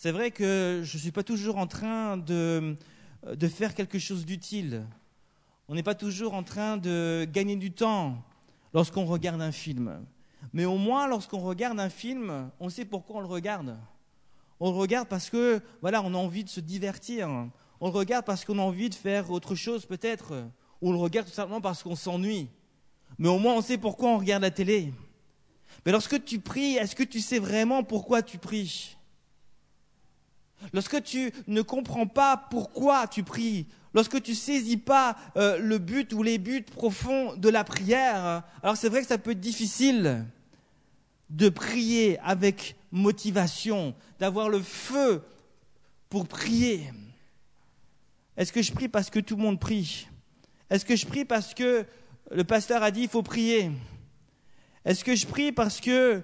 C'est vrai que je ne suis pas toujours en train de, faire quelque chose d'utile. On n'est pas toujours en train de gagner du temps lorsqu'on regarde un film. Mais au moins, lorsqu'on regarde un film, on sait pourquoi on le regarde. On le regarde parce que, voilà, on a envie de se divertir. On le regarde parce qu'on a envie de faire autre chose, peut-être. Ou on le regarde tout simplement parce qu'on s'ennuie. Mais au moins, on sait pourquoi on regarde la télé. Mais lorsque tu pries, est-ce que tu sais vraiment pourquoi tu pries? Lorsque tu ne comprends pas pourquoi tu pries, lorsque tu saisis pas euh, le but ou les buts profonds de la prière, alors c'est vrai que ça peut être difficile de prier avec motivation, d'avoir le feu pour prier. Est-ce que je prie parce que tout le monde prie? Est-ce que je prie parce que le pasteur a dit il faut prier? Est-ce que je prie parce que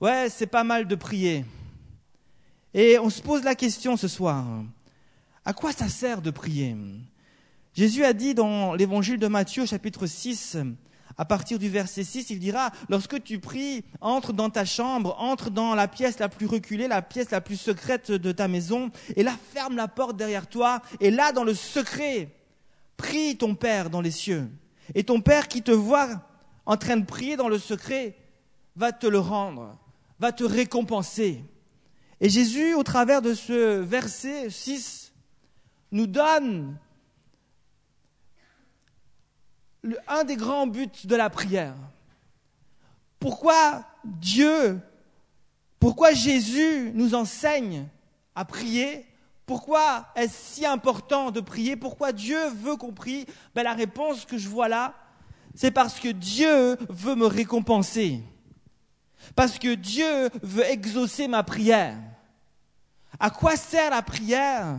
ouais, c'est pas mal de prier? Et on se pose la question ce soir, à quoi ça sert de prier? Jésus a dit dans l'évangile de Matthieu chapitre 6, à partir du verset 6, il dira, lorsque tu pries, entre dans ta chambre, entre dans la pièce la plus reculée, la pièce la plus secrète de ta maison, et là ferme la porte derrière toi, et là dans le secret, prie ton Père dans les cieux. Et ton Père qui te voit en train de prier dans le secret, va te le rendre, va te récompenser. Et Jésus, au travers de ce verset 6, nous donne un des grands buts de la prière. Pourquoi Dieu, pourquoi Jésus nous enseigne à prier? Pourquoi est-ce si important de prier? Pourquoi Dieu veut qu'on prie? Ben, La réponse que je vois là, c'est parce que Dieu veut me récompenser. Parce que Dieu veut exaucer ma prière. À quoi sert la prière?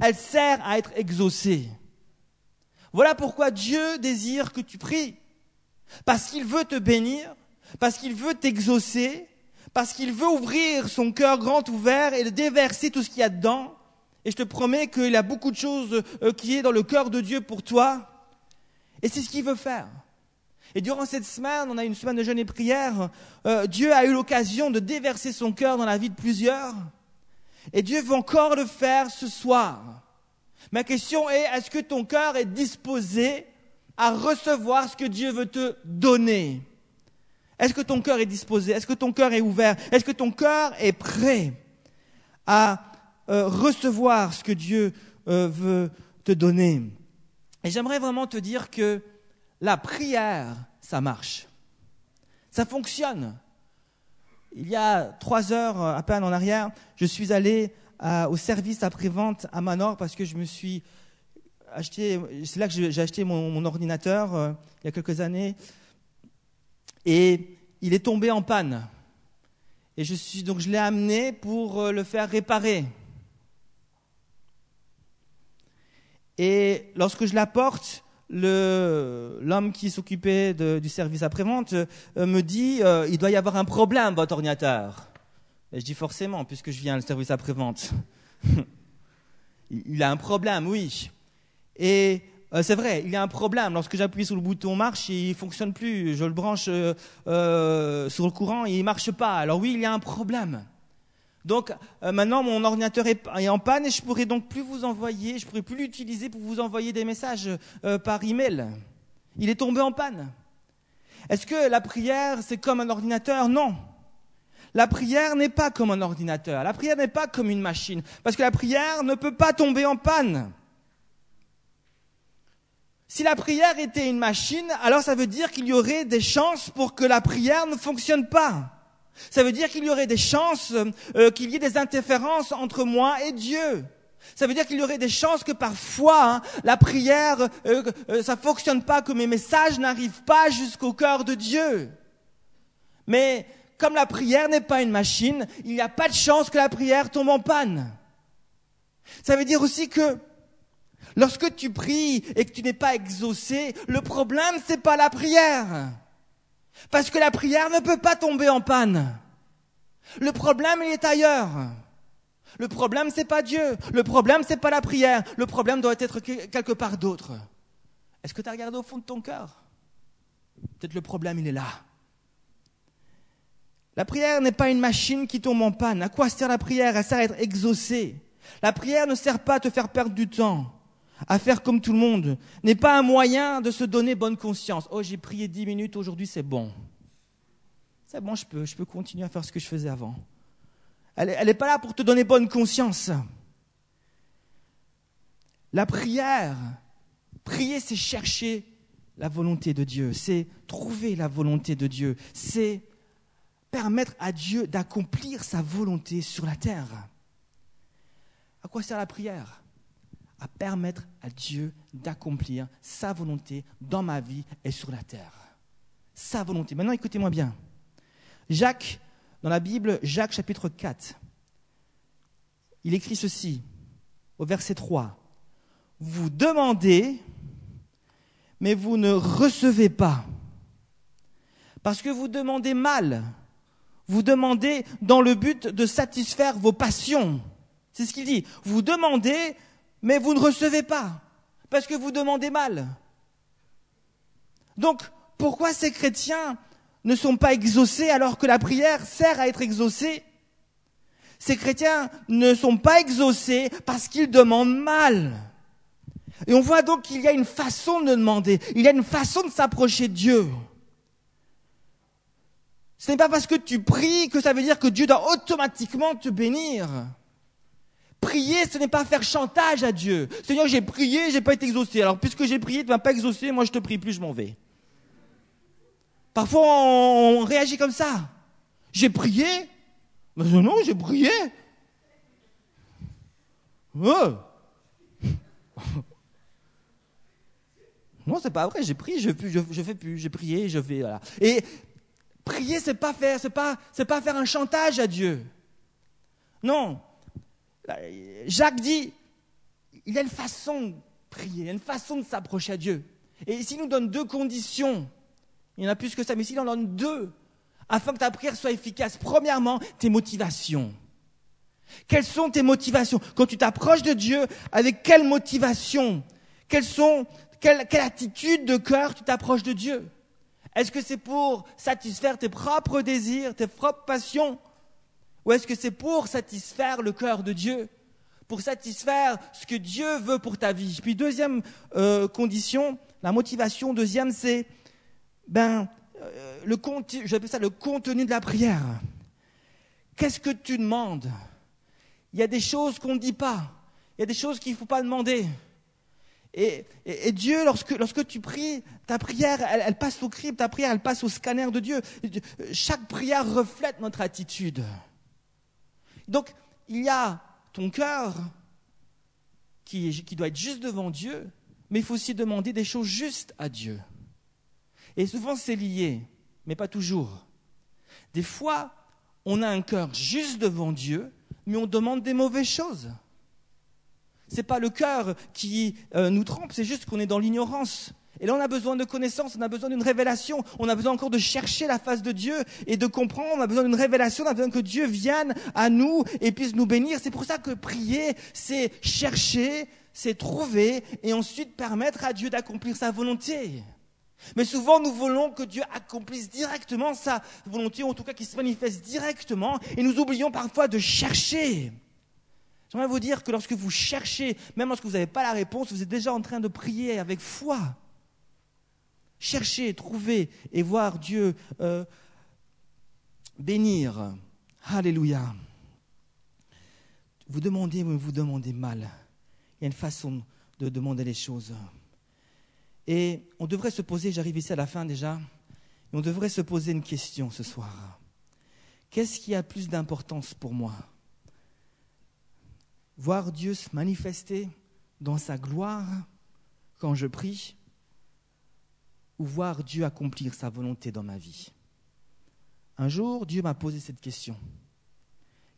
Elle sert à être exaucée. Voilà pourquoi Dieu désire que tu pries. Parce qu'il veut te bénir, parce qu'il veut t'exaucer, parce qu'il veut ouvrir son cœur grand ouvert et déverser tout ce qu'il y a dedans. Et je te promets qu'il y a beaucoup de choses euh, qui est dans le cœur de Dieu pour toi. Et c'est ce qu'il veut faire. Et durant cette semaine, on a une semaine de jeûne et prière, euh, Dieu a eu l'occasion de déverser son cœur dans la vie de plusieurs. Et Dieu veut encore le faire ce soir. Ma question est, est-ce que ton cœur est disposé à recevoir ce que Dieu veut te donner? Est-ce que ton cœur est disposé? Est-ce que ton cœur est ouvert? Est-ce que ton cœur est prêt à euh, recevoir ce que Dieu euh, veut te donner? Et j'aimerais vraiment te dire que la prière, ça marche. Ça fonctionne il y a trois heures à peine en arrière, je suis allé au service après-vente à Manor parce que je me suis acheté, c'est là que j'ai acheté mon, ordinateur euh, il y a quelques années, et il est tombé en panne. Et je suis donc je l'ai amené pour euh, le faire réparer. Et lorsque je l'apporte, l'homme qui s'occupait du service après-vente euh, me dit euh, il doit y avoir un problème votre ordinateur. Et je dis forcément puisque je viens le service après-vente. il a un problème, oui. Et euh, c'est vrai, il y a un problème. Lorsque j'appuie sur le bouton marche, il fonctionne plus. Je le branche sur le courant, et il marche pas. Alors oui, il y a un problème. Donc euh, maintenant, mon ordinateur est, en panne et je pourrais donc plus vous envoyer, je pourrais plus l'utiliser pour vous envoyer des messages euh, par email. Il est tombé en panne. Est-ce que la prière, c'est comme un ordinateur? Non. La prière n'est pas comme un ordinateur. La prière n'est pas comme une machine. Parce que la prière ne peut pas tomber en panne. Si la prière était une machine, alors ça veut dire qu'il y aurait des chances pour que la prière ne fonctionne pas. Ça veut dire qu'il y aurait des chances euh, qu'il y ait des interférences entre moi et Dieu. Ça veut dire qu'il y aurait des chances que parfois hein, la prière, euh, euh, ça fonctionne pas, que mes messages n'arrivent pas jusqu'au cœur de Dieu. Mais comme la prière n'est pas une machine, il n'y a pas de chance que la prière tombe en panne. Ça veut dire aussi que lorsque tu pries et que tu n'es pas exaucé, le problème c'est pas la prière. Parce que la prière ne peut pas tomber en panne. Le problème, il est ailleurs. Le problème, c'est pas Dieu. Le problème, c'est pas la prière. Le problème doit être quelque part d'autre. Est-ce que tu as regardé au fond de ton cœur? Peut-être le problème, il est là. La prière n'est pas une machine qui tombe en panne. À quoi sert la prière? Elle sert à être exaucée. La prière ne sert pas à te faire perdre du temps, à faire comme tout le monde. N'est pas un moyen de se donner bonne conscience. Oh, j'ai prié dix minutes aujourd'hui, c'est bon. C'est bon, je peux, je peux continuer à faire ce que je faisais avant. Elle n'est pas là pour te donner bonne conscience. La prière, prier, c'est chercher la volonté de Dieu, c'est trouver la volonté de Dieu, c'est permettre à Dieu d'accomplir sa volonté sur la terre. À quoi sert la prière? À permettre à Dieu d'accomplir sa volonté dans ma vie et sur la terre. Sa volonté. Maintenant, écoutez-moi bien. Jacques, dans la Bible, Jacques chapitre 4, il écrit ceci au verset 3. Vous demandez, mais vous ne recevez pas. Parce que vous demandez mal. Vous demandez dans le but de satisfaire vos passions. C'est ce qu'il dit. Vous demandez, mais vous ne recevez pas. Parce que vous demandez mal. Donc, pourquoi ces chrétiens ne sont pas exaucés alors que la prière sert à être exaucée? Ces chrétiens ne sont pas exaucés parce qu'ils demandent mal. Et on voit donc qu'il y a une façon de demander, il y a une façon de s'approcher de Dieu. Ce n'est pas parce que tu pries que ça veut dire que Dieu doit automatiquement te bénir. Prier, ce n'est pas faire chantage à Dieu. Seigneur, j'ai prié, j'ai pas été exaucé. Alors, puisque j'ai prié, tu vas pas exaucer, moi je te prie plus, je m'en vais. Parfois, on, réagit comme ça. J'ai prié Non, j'ai prié. Oh. Non, c'est pas vrai. J'ai prié, je, je, fais plus. J'ai prié, je fais. Et prier, c'est pas faire, pas, c'est pas faire un chantage à Dieu. Non. Jacques dit, il y a une façon de prier, il y a une façon de s'approcher à Dieu. Et s'il nous donne deux conditions, il y en a plus que ça, mais s'il en donne deux, afin que ta prière soit efficace, premièrement, tes motivations. Quelles sont tes motivations? Quand tu t'approches de Dieu, avec quelle motivation Quelles sont quelle, attitude de cœur tu t'approches de Dieu? Est-ce que c'est pour satisfaire tes propres désirs, tes propres passions? Ou est-ce que c'est pour satisfaire le cœur de Dieu Pour satisfaire ce que Dieu veut pour ta vie? Puis deuxième euh, condition, la motivation, deuxième, c'est ben, euh, le, ça le contenu de la prière. Qu'est-ce que tu demandes? Il y a des choses qu'on ne dit pas. Il y a des choses qu'il ne faut pas demander. Et, Dieu, lorsque, lorsque, tu pries, ta prière, elle, passe au crible, ta prière, elle passe au scanner de Dieu. Chaque prière reflète notre attitude. Donc, il y a ton cœur qui, doit être juste devant Dieu, mais il faut aussi demander des choses justes à Dieu. Et souvent, c'est lié, mais pas toujours. Des fois, on a un cœur juste devant Dieu, mais on demande des mauvaises choses. Ce n'est pas le cœur qui euh, nous trompe, c'est juste qu'on est dans l'ignorance. Et là, on a besoin de connaissances, on a besoin d'une révélation, on a besoin encore de chercher la face de Dieu et de comprendre, on a besoin d'une révélation, on a besoin que Dieu vienne à nous et puisse nous bénir. C'est pour ça que prier, c'est chercher, c'est trouver et ensuite permettre à Dieu d'accomplir sa volonté. Mais souvent, nous voulons que Dieu accomplisse directement sa volonté, ou en tout cas qu'il se manifeste directement, et nous oublions parfois de chercher. J'aimerais vous dire que lorsque vous cherchez, même lorsque vous n'avez pas la réponse, vous êtes déjà en train de prier avec foi. Cherchez, trouver et voir Dieu euh, bénir. Alléluia. Vous demandez, mais vous demandez mal. Il y a une façon de demander les choses. Et on devrait se poser, j'arrive ici à la fin déjà, on devrait se poser une question ce soir. Qu'est-ce qui a plus d'importance pour moi? Voir Dieu se manifester dans sa gloire quand je prie, ou voir Dieu accomplir sa volonté dans ma vie. Un jour, Dieu m'a posé cette question.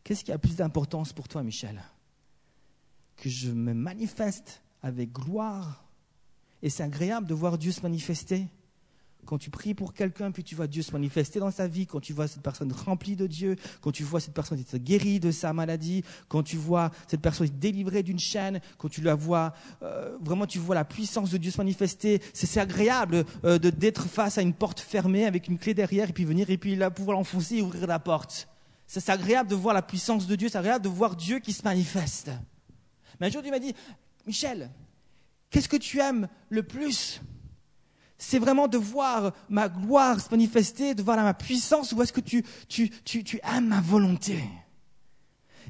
Qu'est-ce qui a plus d'importance pour toi, Michel? Que je me manifeste avec gloire, et c'est agréable de voir Dieu se manifester quand tu pries pour quelqu'un, puis tu vois Dieu se manifester dans sa vie, quand tu vois cette personne remplie de Dieu, quand tu vois cette personne être guérie de sa maladie, quand tu vois cette personne être délivrée d'une chaîne, quand tu la vois, euh, vraiment tu vois la puissance de Dieu se manifester, c'est agréable euh, de d'être face à une porte fermée avec une clé derrière et puis venir et puis pouvoir l'enfoncer et ouvrir la porte. C'est agréable de voir la puissance de Dieu, c'est agréable de voir Dieu qui se manifeste. Mais un jour, Dieu m'a dit, Michel, qu'est-ce que tu aimes le plus? C'est vraiment de voir ma gloire se manifester, de voir ma puissance, ou est-ce que tu, tu, tu, tu aimes ma volonté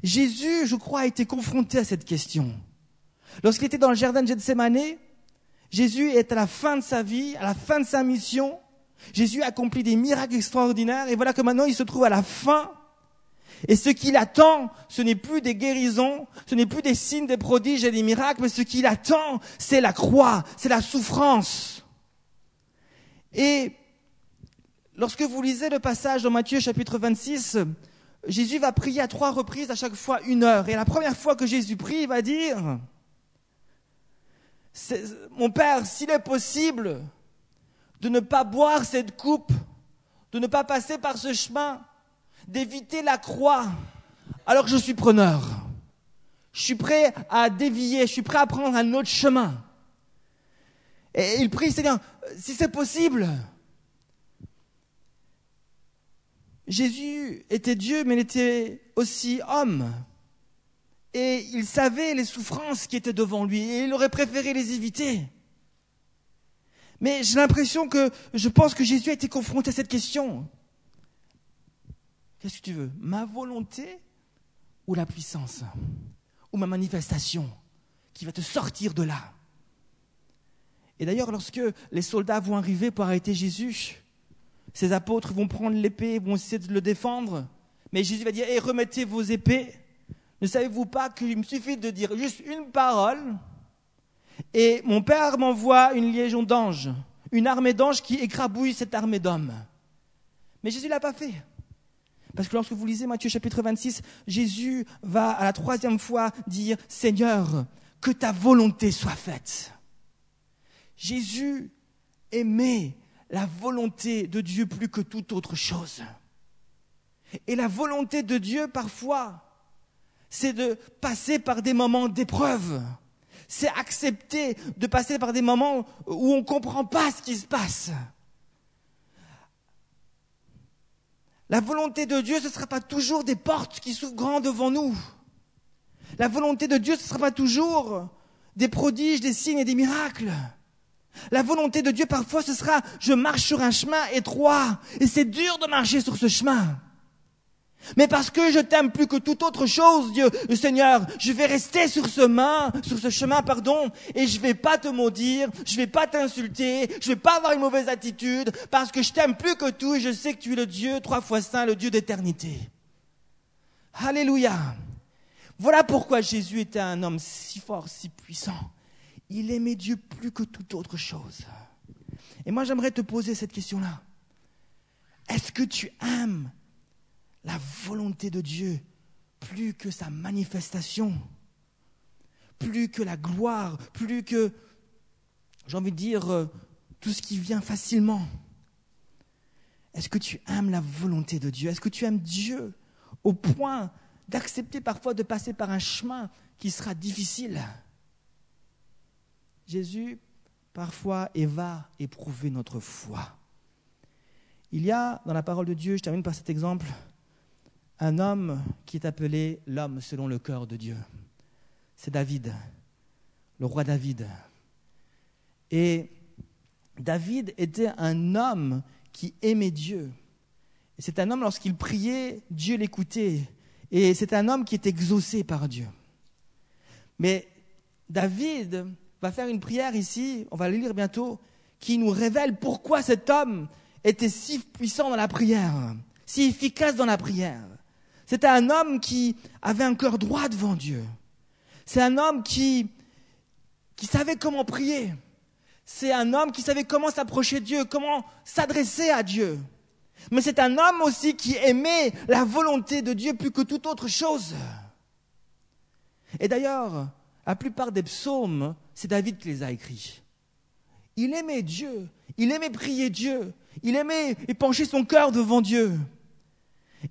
Jésus, je crois, a été confronté à cette question. Lorsqu'il était dans le jardin de Gethsemane, Jésus est à la fin de sa vie, à la fin de sa mission. Jésus a accompli des miracles extraordinaires, et voilà que maintenant il se trouve à la fin. Et ce qu'il attend, ce n'est plus des guérisons, ce n'est plus des signes, des prodiges et des miracles, mais ce qu'il attend, c'est la croix, c'est la souffrance. Et lorsque vous lisez le passage dans Matthieu chapitre 26, Jésus va prier à trois reprises, à chaque fois une heure. Et la première fois que Jésus prie, il va dire, mon Père, s'il est possible de ne pas boire cette coupe, de ne pas passer par ce chemin, d'éviter la croix, alors je suis preneur. Je suis prêt à dévier, je suis prêt à prendre un autre chemin. Et il prie, Seigneur, si c'est possible. Jésus était Dieu, mais il était aussi homme. Et il savait les souffrances qui étaient devant lui, et il aurait préféré les éviter. Mais j'ai l'impression que je pense que Jésus a été confronté à cette question. Qu'est-ce que tu veux? Ma volonté ou la puissance? Ou ma manifestation qui va te sortir de là? Et d'ailleurs, lorsque les soldats vont arriver pour arrêter Jésus, ces apôtres vont prendre l'épée, vont essayer de le défendre. Mais Jésus va dire, eh, remettez vos épées. Ne savez-vous pas qu'il me suffit de dire juste une parole et mon Père m'envoie une légion d'anges, une armée d'anges qui écrabouille cette armée d'hommes. Mais Jésus ne l'a pas fait. Parce que lorsque vous lisez Matthieu chapitre 26, Jésus va à la troisième fois dire, Seigneur, que ta volonté soit faite. Jésus aimait la volonté de Dieu plus que toute autre chose. Et la volonté de Dieu, parfois, c'est de passer par des moments d'épreuve. C'est accepter de passer par des moments où on ne comprend pas ce qui se passe. La volonté de Dieu, ce ne sera pas toujours des portes qui s'ouvrent grand devant nous. La volonté de Dieu, ce ne sera pas toujours des prodiges, des signes et des miracles. La volonté de Dieu, parfois, ce sera, je marche sur un chemin étroit, et c'est dur de marcher sur ce chemin. Mais parce que je t'aime plus que toute autre chose, Dieu, Seigneur, je vais rester sur ce chemin, sur ce chemin, pardon, et je vais pas te maudire, je vais pas t'insulter, je vais pas avoir une mauvaise attitude, parce que je t'aime plus que tout et je sais que tu es le Dieu trois fois saint, le Dieu d'éternité. Alléluia. Voilà pourquoi Jésus était un homme si fort, si puissant. Il aimait Dieu plus que toute autre chose. Et moi, j'aimerais te poser cette question-là. Est-ce que tu aimes la volonté de Dieu plus que sa manifestation, plus que la gloire, plus que, j'ai envie de dire, euh, tout ce qui vient facilement? Est-ce que tu aimes la volonté de Dieu? Est-ce que tu aimes Dieu au point d'accepter parfois de passer par un chemin qui sera difficile? Jésus, parfois, et va éprouver notre foi. Il y a dans la parole de Dieu, je termine par cet exemple, un homme qui est appelé l'homme selon le cœur de Dieu. C'est David, le roi David. Et David était un homme qui aimait Dieu. Et c'est un homme, lorsqu'il priait, Dieu l'écoutait. Et c'est un homme qui est exaucé par Dieu. Mais David va faire une prière ici, on va le lire bientôt, qui nous révèle pourquoi cet homme était si puissant dans la prière, si efficace dans la prière. C'était un homme qui avait un cœur droit devant Dieu. C'est un homme qui, qui savait comment prier. C'est un homme qui savait comment s'approcher de Dieu, comment s'adresser à Dieu. Mais c'est un homme aussi qui aimait la volonté de Dieu plus que toute autre chose. Et d'ailleurs, la plupart des psaumes, c'est David qui les a écrits. Il aimait Dieu, Il aimait prier Dieu. Il aimait épancher son cœur devant Dieu.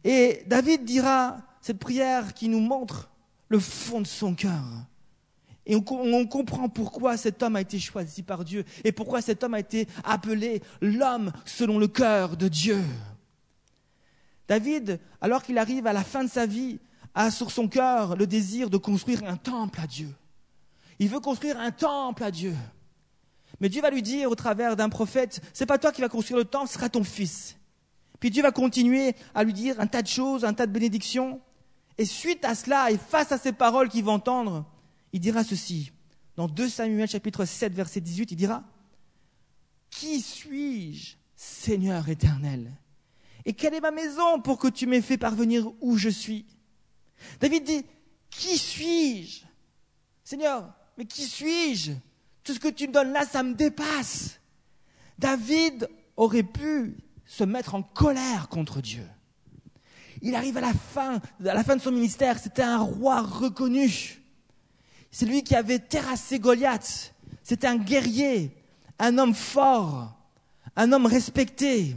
Et David dira cette prière qui nous montre le fond de son cœur. Et on, on, comprend pourquoi cet homme a été choisi par Dieu et pourquoi cet homme a été appelé l'homme selon le cœur de Dieu. David, alors qu'il arrive à la fin de sa vie, a sur son cœur le désir de construire un temple à Dieu. Il veut construire un temple à Dieu. Mais Dieu va lui dire au travers d'un prophète, c'est pas toi qui vas construire le temple, ce sera ton fils. Puis Dieu va continuer à lui dire un tas de choses, un tas de bénédictions. Et suite à cela, et face à ces paroles qu'il va entendre, il dira ceci. Dans 2 Samuel chapitre 7 verset 18, il dira, Qui suis-je, Seigneur éternel? Et quelle est ma maison pour que tu m'aies fait parvenir où je suis? David dit, Qui suis-je? Seigneur, mais qui suis-je? Tout ce que tu me donnes là, ça me dépasse. David aurait pu se mettre en colère contre Dieu. Il arrive à la fin, de son ministère, c'était un roi reconnu. C'est lui qui avait terrassé Goliath. C'était un guerrier, un homme fort, un homme respecté,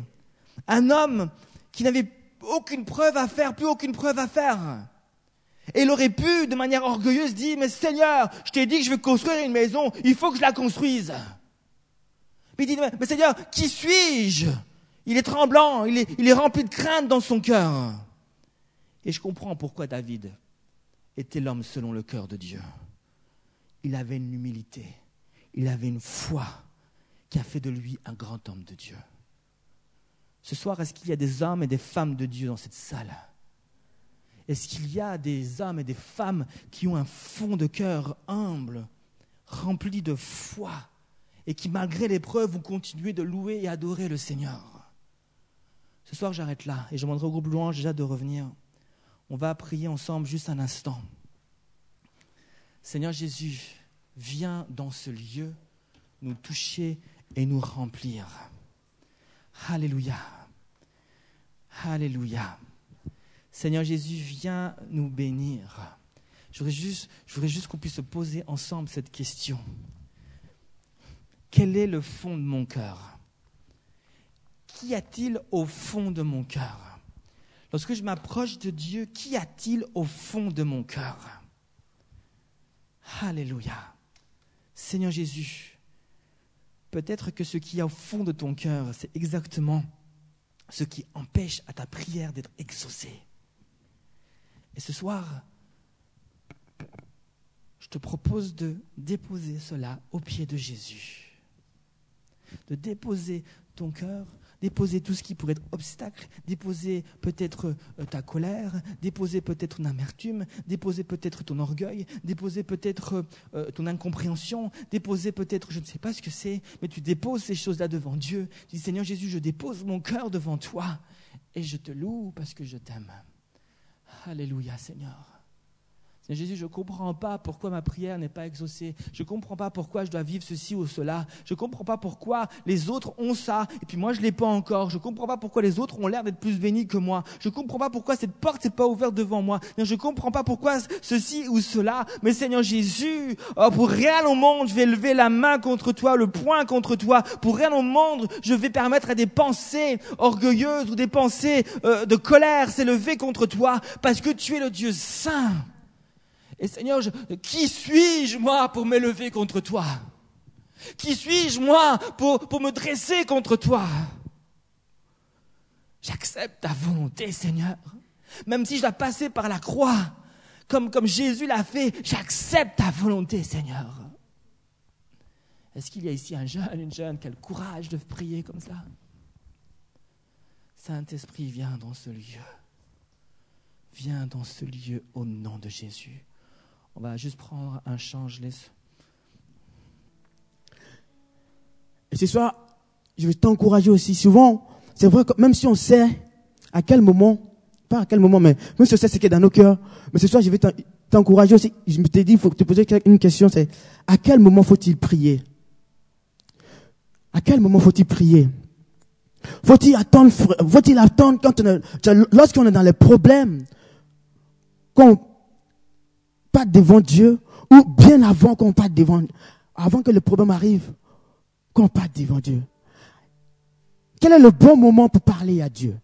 un homme qui n'avait aucune preuve à faire, plus aucune preuve à faire. Et il aurait pu, de manière orgueilleuse, dire, mais Seigneur, je t'ai dit que je vais construire une maison, il faut que je la construise. Mais il dit, mais Seigneur, qui suis-je? Il est tremblant, il est, il est rempli de crainte dans son cœur. Et je comprends pourquoi David était l'homme selon le cœur de Dieu. Il avait une humilité, il avait une foi qui a fait de lui un grand homme de Dieu. Ce soir, est-ce qu'il y a des hommes et des femmes de Dieu dans cette salle? Est-ce qu'il y a des hommes et des femmes qui ont un fond de cœur humble, rempli de foi, et qui, malgré l'épreuve, vont continuer de louer et adorer le Seigneur? Ce soir, j'arrête là et je demanderai au groupe louange déjà de revenir. On va prier ensemble juste un instant. Seigneur Jésus, viens dans ce lieu nous toucher et nous remplir. Alléluia. Alléluia. Seigneur Jésus, viens nous bénir. Je voudrais juste, qu'on puisse se poser ensemble cette question. Quel est le fond de mon cœur? Qu'y a-t-il au fond de mon cœur? Lorsque je m'approche de Dieu, qu'y a-t-il au fond de mon cœur? Alléluia. Seigneur Jésus, peut-être que ce qui y a au fond de ton cœur, c'est exactement ce qui empêche à ta prière d'être exaucée. Et ce soir, je te propose de déposer cela au pied de Jésus. De déposer ton cœur déposer tout ce qui pourrait être obstacle, déposer peut-être euh, ta colère, déposer peut-être ton amertume, déposer peut-être ton orgueil, déposer peut-être euh, ton incompréhension, déposer peut-être, je ne sais pas ce que c'est, mais tu déposes ces choses-là devant Dieu. Tu dis, Seigneur Jésus, je dépose mon cœur devant toi et je te loue parce que je t'aime. Alléluia, Seigneur. Jésus, je ne comprends pas pourquoi ma prière n'est pas exaucée. Je ne comprends pas pourquoi je dois vivre ceci ou cela. Je ne comprends pas pourquoi les autres ont ça et puis moi je ne l'ai pas encore. Je ne comprends pas pourquoi les autres ont l'air d'être plus bénis que moi. Je ne comprends pas pourquoi cette porte n'est pas ouverte devant moi. Je ne comprends pas pourquoi ceci ou cela. Mais Seigneur Jésus, oh, pour rien au monde, je vais lever la main contre toi, le poing contre toi. Pour rien au monde, je vais permettre à des pensées orgueilleuses ou des pensées euh, de colère s'élever contre toi parce que tu es le Dieu saint. Et Seigneur, qui suis-je moi pour m'élever contre toi? Qui suis-je moi pour, me dresser contre toi? J'accepte ta volonté, Seigneur. Même si je dois passer par la croix, comme, comme Jésus l'a fait, j'accepte ta volonté, Seigneur. Est-ce qu'il y a ici un jeune, une jeune? Qui a le courage de prier comme ça Saint-Esprit, viens dans ce lieu. Viens dans ce lieu au nom de Jésus. On va juste prendre un laisse. Et ce soir, je vais t'encourager aussi. Souvent, c'est vrai que même si on sait à quel moment, pas à quel moment, mais même si on sait ce qui est dans nos cœurs, mais ce soir, je vais t'encourager aussi. Je me t'ai dit, il faut te poser une question, c'est à quel moment faut-il prier? À quel moment faut-il prier? Faut-il attendre, faut-il attendre quand on lorsqu'on est dans les problèmes, qu'on pas devant Dieu, ou bien avant qu'on parte devant, avant que le problème arrive, qu'on parte devant Dieu. Quel est le bon moment pour parler à Dieu?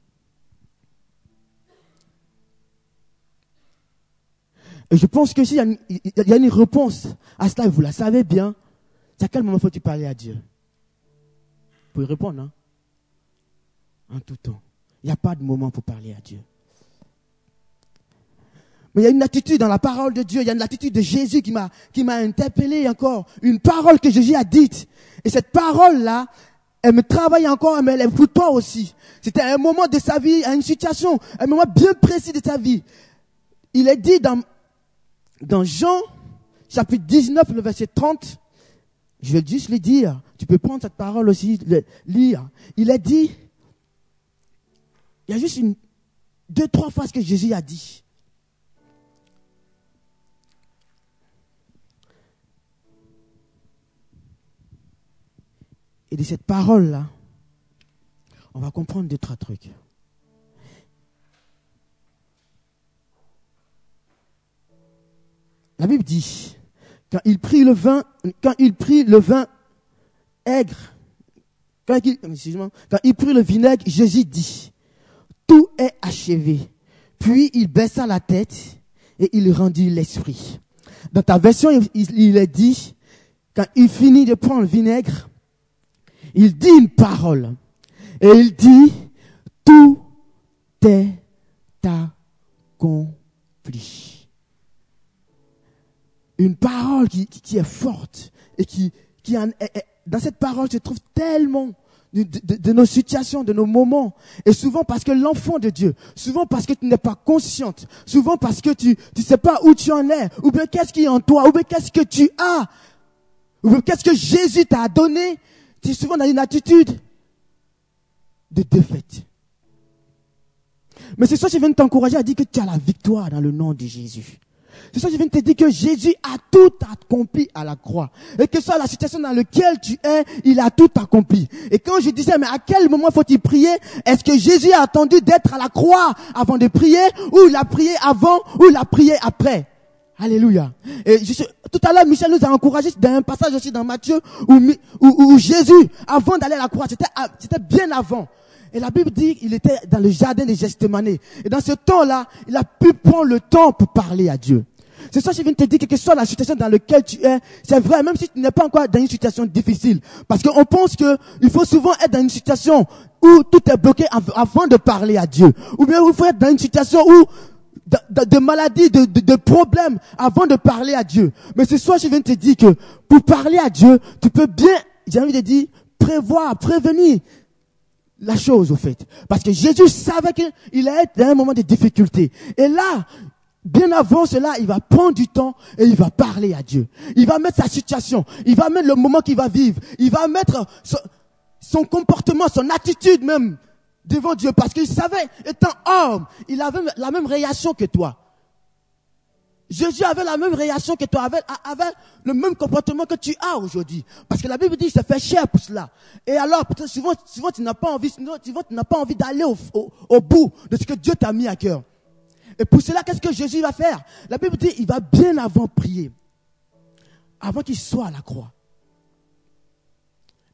Et je pense que s'il y, y a une réponse à cela, vous la savez bien, c'est à quel moment faut-il parler à Dieu? Vous pouvez répondre, hein? En tout temps. Il n'y a pas de moment pour parler à Dieu. Mais il y a une attitude dans la parole de Dieu, il y a une attitude de Jésus qui m'a, qui m'a interpellé encore. Une parole que Jésus a dite. Et cette parole-là, elle me travaille encore, mais elle pour toi aussi. C'était un moment de sa vie, une situation, un moment bien précis de sa vie. Il est dit dans, dans Jean, chapitre 19, le verset 30, je vais juste le dire. Tu peux prendre cette parole aussi, le, lire. Il est dit, il y a juste une, deux, trois phrases que Jésus a dit. Et de cette parole-là, on va comprendre deux, trois trucs. La Bible dit, quand il prit le vin, quand il prit le vin aigre, quand il, prit le vinaigre, Jésus dit, tout est achevé. Puis il baissa la tête et il rendit l'esprit. Dans ta version, il- il est dit, quand il finit de prendre le vinaigre, il dit une parole. Et il dit, tout est accompli. Une parole qui, est forte et qui, en- est- dans cette parole se trouve tellement de nos situations, de nos moments. Et souvent parce que l'enfant de Dieu, souvent parce que tu n'es pas consciente, souvent parce que tu ne sais pas où tu en es, ou bien qu'est-ce qui est en toi, ou bien qu'est-ce que tu as, ou bien qu'est-ce que Jésus t'a donné, tu es souvent dans une attitude de défaite. Mais ça que je viens de t'encourager à dire que tu as la victoire dans le nom de Jésus. Ça que je viens de te dire que Jésus a tout accompli à la croix. Et que ça, la situation dans laquelle tu es, il a tout accompli. Et quand je disais, mais à quel moment faut-il prier? Est-ce que Jésus a attendu d'être à la croix avant de prier? Ou il a prié avant Ou il a prié après? Alléluia. Et je tout à l'heure, Michel nous a encouragé dans un passage aussi dans Matthieu où, Jésus, avant d'aller à la croix, c'était bien avant. Et la Bible dit qu'il était dans le jardin de Gethsemane. Et dans ce temps-là, il a pu prendre le temps pour parler à Dieu. C'est ça je viens de te dire, quelle que soit la situation dans laquelle tu es, c'est vrai, même si tu n'es pas encore dans une situation difficile. Parce qu'on pense que il faut souvent être dans une situation où tout est bloqué av- avant de parler à Dieu. Ou bien il faut être dans une situation où de, de- maladies, de, de, de problèmes avant de parler à Dieu. Mais ce soir, je viens de te dire que pour parler à Dieu, tu peux bien, j'ai envie de dire, prévoir, prévenir la chose au fait. Parce que Jésus savait qu'il allait être dans un moment de difficulté. Et là, bien avant cela, il va prendre du temps et il va parler à Dieu. Il va mettre sa situation, il va mettre le moment qu'il va vivre, il va mettre son, son comportement, son attitude même devant Dieu. Parce qu'il savait, étant homme, il avait la même réaction que toi. Jésus avait la même réaction que toi, avait, avait le même comportement que tu as aujourd'hui. Parce que la Bible dit qu'il s'est fait cher pour cela. Et alors, souvent, souvent tu n'as pas envie, souvent, tu n'as pas envie d'aller au, au, au bout de ce que Dieu t'a mis à cœur. Et pour cela, qu'est-ce que Jésus va faire? La Bible dit il va bien avant prier. Avant qu'il soit à la croix.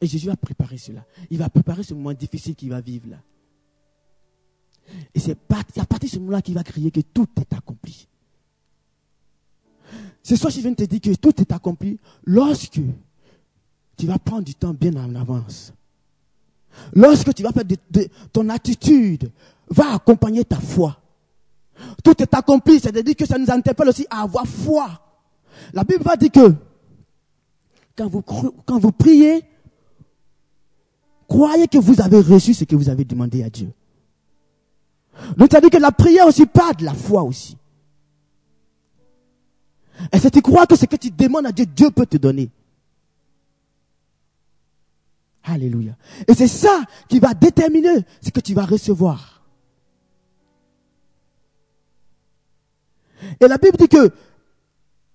Et Jésus va préparer cela. Il va préparer ce moment difficile qu'il va vivre là. Et c'est à partir de ce moment-là qu'il va crier que tout est accompli. C'est ça que je viens de te dire que tout est accompli lorsque tu vas prendre du temps bien en avance. Lorsque tu vas faire de, de, ton attitude va accompagner ta foi. Tout est accompli, c'est-à-dire que ça nous interpelle aussi à avoir foi. La Bible va dire que quand vous, quand vous priez, croyez que vous avez reçu ce que vous avez demandé à Dieu. Donc, ça veut dire que la prière aussi part de la foi aussi. Et si tu crois que ce que tu demandes à Dieu, Dieu peut te donner? Alléluia. Et c'est ça qui va déterminer ce que tu vas recevoir. Et la Bible dit que,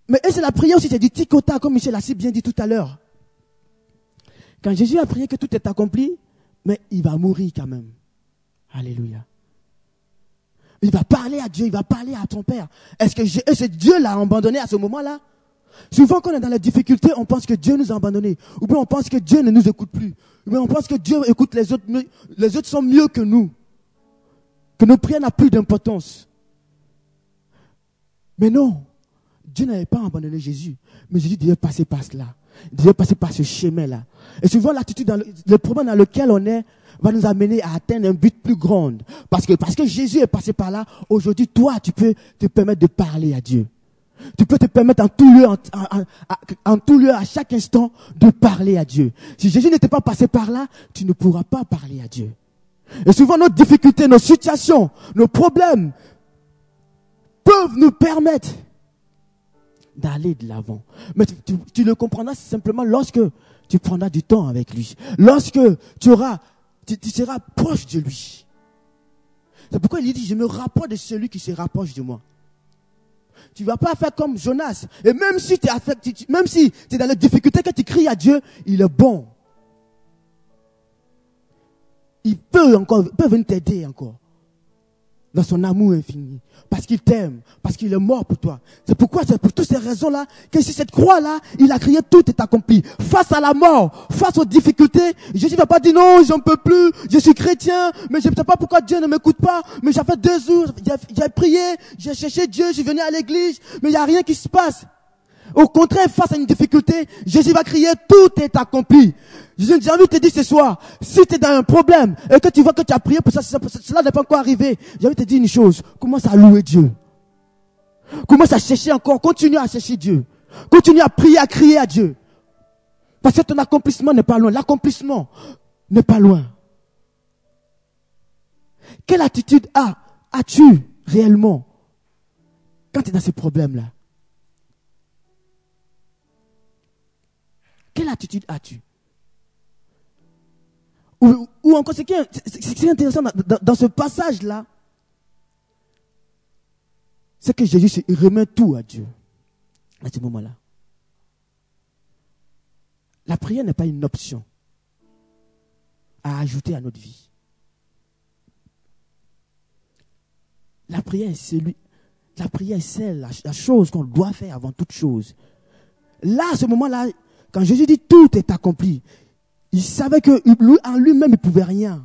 mais c'est la prière aussi, c'est du ticota, comme Michel a si bien dit tout à l'heure? Quand Jésus a prié que tout est accompli, mais il va mourir quand même. Alléluia. Il va parler à Dieu, il va parler à ton Père. Est-ce que est -ce Dieu l'a abandonné à ce moment-là? Souvent, quand on est dans la difficulté, on pense que Dieu nous a abandonnés. Ou bien on pense que Dieu ne nous écoute plus. Ou bien on pense que Dieu écoute les autres. Les autres sont mieux que nous. Que nos prières n'ont plus d'importance. Mais non. Dieu n'avait pas abandonné Jésus. Mais Jésus devait passer par cela. Il devait passer par ce chemin-là. Et souvent, l'attitude, dans le, le problème dans lequel on est, va nous amener à atteindre un but plus grand. Parce que, parce que Jésus est passé par là, aujourd'hui, toi, tu peux te permettre de parler à Dieu. Tu peux te permettre en tout lieu, en, tout lieu, à chaque instant, de parler à Dieu. Si Jésus n'était pas passé par là, tu ne pourras pas parler à Dieu. Et souvent, nos difficultés, nos situations, nos problèmes peuvent nous permettre d'aller de l'avant. Mais tu, le comprendras simplement lorsque tu prendras du temps avec lui. Lorsque tu auras, tu, tu seras proche de lui. C'est pourquoi il dit, je me rapproche de celui qui se rapproche de moi. Tu vas pas faire comme Jonas. Et même si tu es même si tu dans la difficulté que tu cries à Dieu, il est bon. Il peut encore, il peut venir t'aider encore. Dans son amour infini. Parce qu'il t'aime. Parce qu'il est mort pour toi. C'est pourquoi, c'est pour toutes ces raisons-là, que si cette croix-là, il a crié, tout est accompli. Face à la mort, face aux difficultés, Jésus ne pas dire non, j'en peux plus, je suis chrétien, mais je ne sais pas pourquoi Dieu ne m'écoute pas, mais j'ai fait deux jours, j'ai prié, j'ai cherché Dieu, je suis venu à l'église, mais il n'y a rien qui se passe. Au contraire, face à une difficulté, Jésus va crier, tout est accompli. J'ai envie de te dire ce soir, si tu es dans un problème et que tu vois que tu as prié pour ça, cela n'est pas encore arrivé, j'ai envie de te dire une chose, commence à louer Dieu. Commence à chercher encore, continue à chercher Dieu. Continue à prier, à crier à Dieu. Parce que ton accomplissement n'est pas loin. L'accomplissement n'est pas loin. Quelle attitude as, as-tu réellement quand tu es dans ces problèmes-là Quelle attitude as-tu? Ou, encore, ce qui est, intéressant dans, ce passage-là, c'est que Jésus remet tout à Dieu à ce moment-là. La prière n'est pas une option à ajouter à notre vie. La prière, c'est la prière, c'est la, la chose qu'on doit faire avant toute chose. Là, à ce moment-là, quand Jésus dit tout est accompli, il savait que en lui-même, il ne pouvait rien.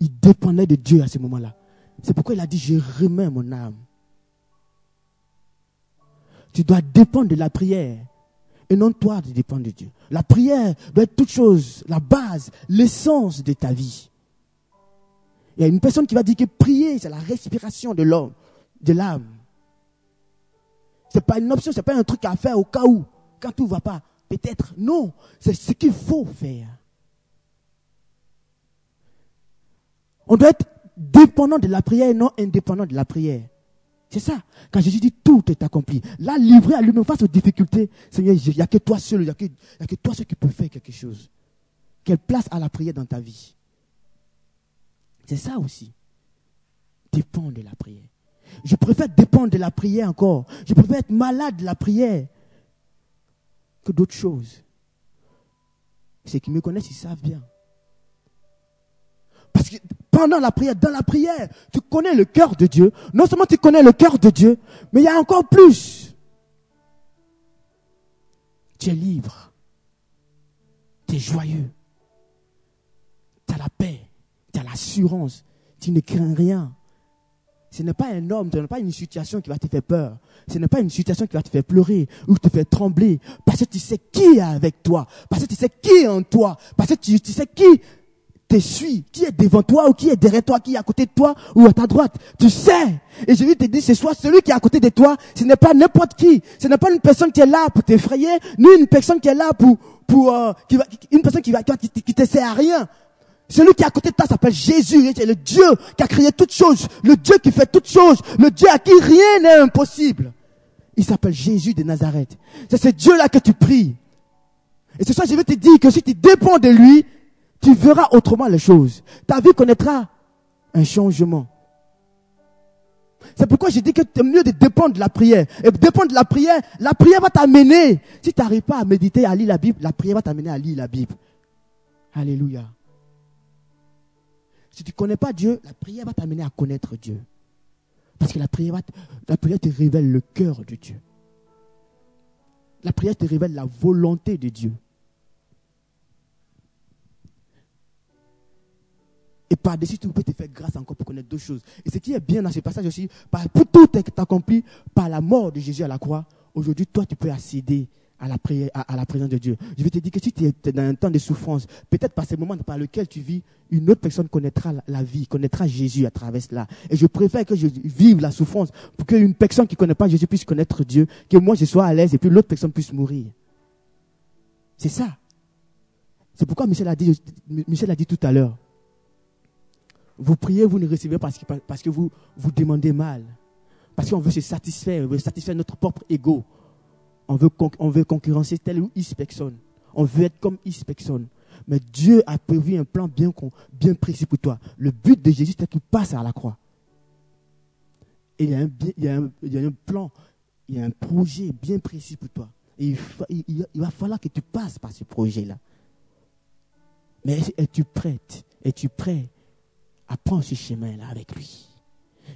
Il dépendait de Dieu à ce moment-là. C'est pourquoi il a dit, je remets mon âme. Tu dois dépendre de la prière. Et non toi de dépendre de Dieu. La prière doit être toute chose, la base, l'essence de ta vie. Il y a une personne qui va dire que prier, c'est la respiration de l'homme, de l'âme. Ce n'est pas une option, ce n'est pas un truc à faire au cas où, quand tout ne va pas. Peut-être non, c'est ce qu'il faut faire. On doit être dépendant de la prière et non indépendant de la prière. C'est ça. Quand Jésus dit tout est accompli. Là, livré à lui-même face aux difficultés, Seigneur, il n'y a que toi seul, il n'y a, que toi seul qui peut faire quelque chose. Quelle place a la prière dans ta vie? C'est ça aussi. Dépendre de la prière. Je préfère dépendre de la prière encore. Je préfère être malade de la prière que d'autres choses. Ceux qui me connaissent, ils savent bien. Parce que pendant la prière, dans la prière, tu connais le cœur de Dieu. Non seulement tu connais le cœur de Dieu, mais il y a encore plus. Tu es libre. Tu es joyeux. Tu as la paix. Tu as l'assurance. Tu ne crains rien. Ce n'est pas un homme, ce n'est pas une situation qui va te faire peur. Ce n'est pas une situation qui va te faire pleurer ou te faire trembler. Parce que tu sais qui est avec toi. Parce que tu sais qui est en toi. Parce que tu, sais qui te suit, qui est devant toi ou qui est derrière toi, qui est à côté de toi ou à ta droite. Tu sais. Et je vais te dire ce soir, celui qui est à côté de toi, ce n'est pas n'importe qui. Ce n'est pas une personne qui est là pour t'effrayer, ni une personne qui est là pour, pour, euh, qui va, une personne qui va, qui te sert à rien. Celui qui est à côté de toi s'appelle Jésus. C'est le Dieu qui a créé toutes choses. Le Dieu qui fait toutes choses. Le Dieu à qui rien n'est impossible. Il s'appelle Jésus de Nazareth. C'est ce Dieu-là que tu pries. Et ce soir, je vais te dire que si tu dépends de lui, tu verras autrement les choses. Ta vie connaîtra un changement. C'est pourquoi je dis que c'est mieux de dépendre de la prière. Et dépendre de la prière, la prière va t'amener. Si tu n'arrives pas à méditer, à lire la Bible, la prière va t'amener à lire la Bible. Alléluia. Si tu ne connais pas Dieu, la prière va t'amener à connaître Dieu. Parce que la prière, la prière te révèle le cœur de Dieu. La prière te révèle la volonté de Dieu. Et par-dessus, tu peux te faire grâce encore pour connaître d'autres choses. Et ce qui est bien dans ce passage aussi, pour tout est accompli par la mort de Jésus à la croix, aujourd'hui, toi, tu peux accéder à la, prière, à, la présence de Dieu. Je vais te dire que si tu es dans un temps de souffrance, peut-être par ce moment par lequel tu vis, une autre personne connaîtra la, vie, connaîtra Jésus à travers cela. Et je préfère que je vive la souffrance pour qu'une personne qui ne connaît pas Jésus puisse connaître Dieu, que moi je sois à l'aise et puis l'autre personne puisse mourir. C'est ça. C'est pourquoi Michel a dit, Michel a dit tout à l'heure. Vous priez, vous ne recevez pas parce que, parce que vous, vous demandez mal. Parce qu'on veut se satisfaire, on veut satisfaire notre propre ego. On veut, on veut concurrencer telle ou X. On veut être comme X. Mais Dieu a prévu un plan bien, précis pour toi. Le but de Jésus, c'est qu'il passe à la croix. Et il y, a un, plan, il y a un projet bien précis pour toi. Et il, va falloir que tu passes par ce projet-là. Mais es-tu prête? Es-tu prêt à prendre ce chemin-là avec lui?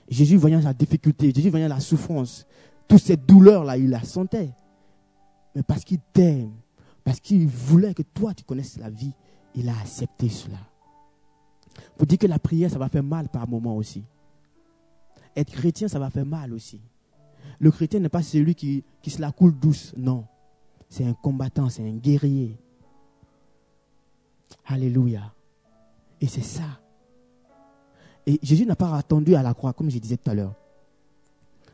Jésus voyant la difficulté, Jésus voyant la souffrance, toutes ces douleurs-là, il la sentait. Mais parce qu'il t'aime, parce qu'il voulait que toi tu connaisses la vie, il a accepté cela. Pour dire que la prière, ça va faire mal par moments aussi. Être chrétien, ça va faire mal aussi. Le chrétien n'est pas celui qui, qui se la coule douce, non. C'est un combattant, c'est un guerrier. Alléluia. Et c'est ça et Jésus n'a pas attendu à la croix, comme je disais tout à l'heure.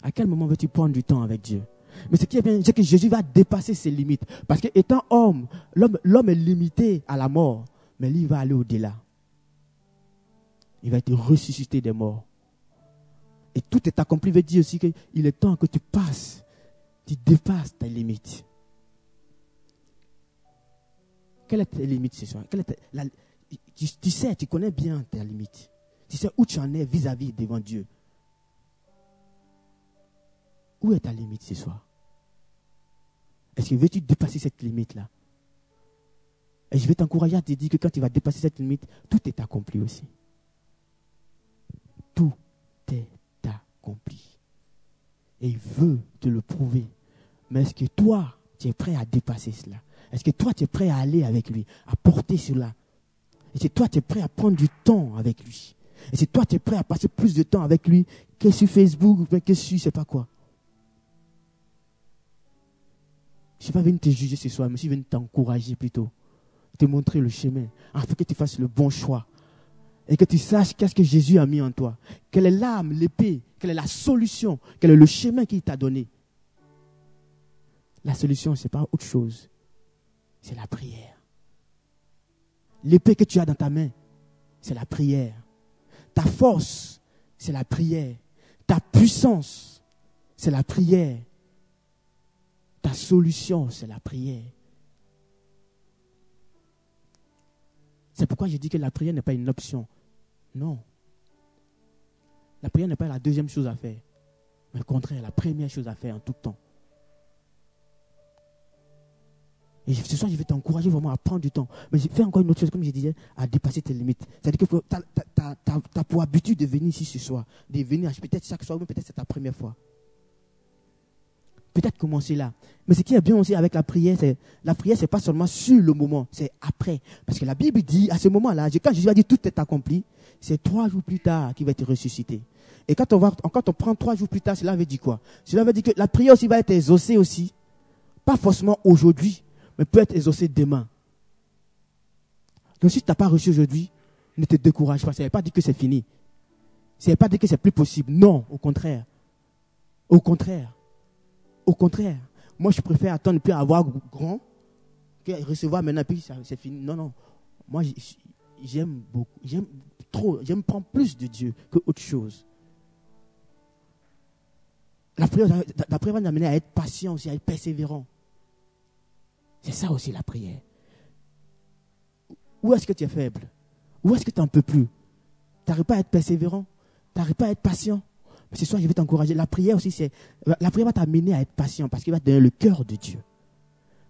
À quel moment veux-tu prendre du temps avec Dieu? Mais ce qui est bien, c'est que Jésus va dépasser ses limites. Parce qu'étant homme, l'homme est limité à la mort, mais lui, il va aller au-delà. Il va être ressuscité des morts. Et tout est accompli, veut dire aussi qu'il est temps que tu passes, tu dépasses tes limites. Quelle est ta limite ce soir? Tu, tu sais, tu connais bien tes limites. Tu sais où tu en es vis-à-vis devant Dieu. Où est ta limite ce soir? Est-ce que veux-tu dépasser cette limite-là? Et je vais t'encourager à te dire que quand tu vas dépasser cette limite, tout est accompli aussi. Tout est accompli. Et il veut te le prouver. Mais est-ce que toi, tu es prêt à dépasser cela? Est-ce que toi, tu es prêt à aller avec lui, à porter cela? Est-ce que toi, tu es prêt à prendre du temps avec lui? Et si toi, tu es prêt à passer plus de temps avec lui que sur Facebook, que sur, je sais pas quoi? Je ne suis pas venu te juger ce soir, mais je suis venu t'encourager plutôt. Te montrer le chemin, afin que tu fasses le bon choix. Et que tu saches qu'est-ce que Jésus a mis en toi. Quelle est l'âme, l'épée, quelle est la solution, quel est le chemin qu'il t'a donné. La solution, ce n'est pas autre chose. C'est la prière. L'épée que tu as dans ta main, c'est la prière. Ta force, c'est la prière. Ta puissance, c'est la prière. Ta solution, c'est la prière. C'est pourquoi je dis que la prière n'est pas une option. Non. La prière n'est pas la deuxième chose à faire. Mais au contraire, la première chose à faire en tout temps. Et ce soir, je vais t'encourager vraiment à prendre du temps. Mais fais encore une autre chose, comme je disais, à dépasser tes limites. C'est-à-dire que tu as, pour habitude de venir ici ce soir, de venir peut-être chaque soir, ou peut-être c'est ta première fois. Peut-être commencer là. Mais ce qui est bien aussi avec la prière, c'est la prière, c'est pas seulement sur le moment, c'est après. Parce que la Bible dit, à ce moment-là, quand Jésus a dit tout est accompli, c'est trois jours plus tard qu'il va être ressuscité. Et quand on, va, quand on prend trois jours plus tard, cela veut dire quoi? Cela veut dire que la prière aussi va être exaucée aussi. Pas forcément aujourd'hui, mais peut être exaucé demain. Donc si tu n'as pas reçu aujourd'hui, ne te décourage pas. Ça ne veut pas dire que c'est fini. Ça ne veut pas dire que c'est plus possible. Non, au contraire. Au contraire. Au contraire. Moi, je préfère attendre puis avoir grand que recevoir maintenant puis c'est fini. Non, non. Moi, j'aime beaucoup. J'aime trop. J'aime prendre plus de Dieu que autre chose. La prière, la prière va nous amener à être patient aussi, à être persévérant. C'est ça aussi la prière. Où est-ce que tu es faible? Où est-ce que tu n'en peux plus? Tu n'arrives pas à être persévérant? Tu n'arrives pas à être patient? Mais ce soir, je vais t'encourager. La prière aussi, c'est. La prière va t'amener à être patient parce qu'il va te donner le cœur de Dieu.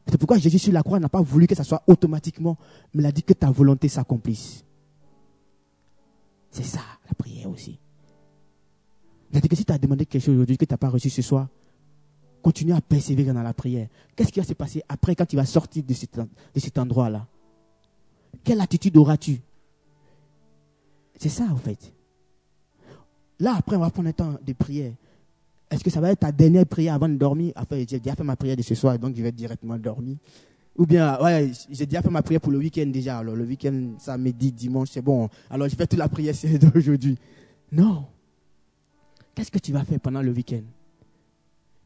C'est pourquoi Jésus sur la croix n'a pas voulu que ça soit automatiquement, mais il a dit que ta volonté s'accomplisse. C'est ça, la prière aussi. Il a dit que si tu as demandé quelque chose aujourd'hui que tu n'as pas reçu ce soir, Continue à persévérer dans la prière. Qu'est-ce qui va se passer après quand tu vas sortir de cet, de cet endroit-là? Quelle attitude auras-tu? C'est ça, en fait. Là, après, on va prendre un temps de prière. Est-ce que ça va être ta dernière prière avant de dormir? Enfin, j'ai déjà fait ma prière de ce soir, donc je vais directement dormir. Ou bien, ouais, j'ai déjà fait ma prière pour le week-end déjà. Alors, le week-end, samedi, dimanche, c'est bon. Alors, je fais toute la prière d'aujourd'hui. Non. Qu'est-ce que tu vas faire pendant le week-end?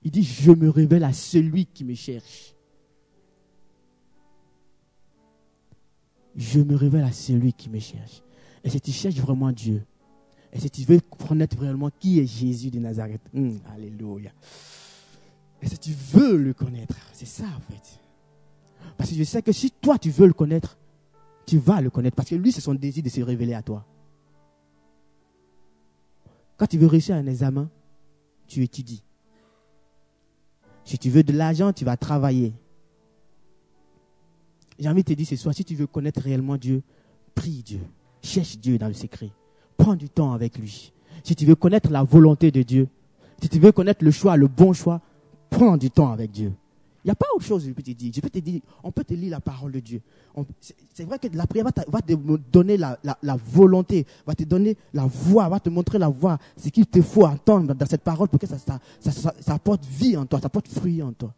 Il dit, je me révèle à celui qui me cherche. Je me révèle à celui qui me cherche. Et si tu cherches vraiment Dieu, et si tu veux connaître vraiment qui est Jésus de Nazareth, hum, Alléluia. Et si tu veux le connaître, c'est ça en fait. Parce que je sais que si toi tu veux le connaître, tu vas le connaître. Parce que lui, c'est son désir de se révéler à toi. Quand tu veux réussir un examen, tu étudies. Si tu veux de l'argent, tu vas travailler. J'ai envie de te dire ce soir, si tu veux connaître réellement Dieu, prie Dieu. Cherche Dieu dans le secret. Prends du temps avec lui. Si tu veux connaître la volonté de Dieu, si tu veux connaître le choix, le bon choix, prends du temps avec Dieu. Il n'y a pas autre chose, je peux te dire. Je peux te dire, on peut te lire la parole de Dieu. C'est vrai que la prière va, te donner la, volonté, va te donner la voix, va te montrer la voix, ce qu'il te faut entendre dans cette parole pour que ça, ça, apporte vie en toi, ça apporte fruit en toi.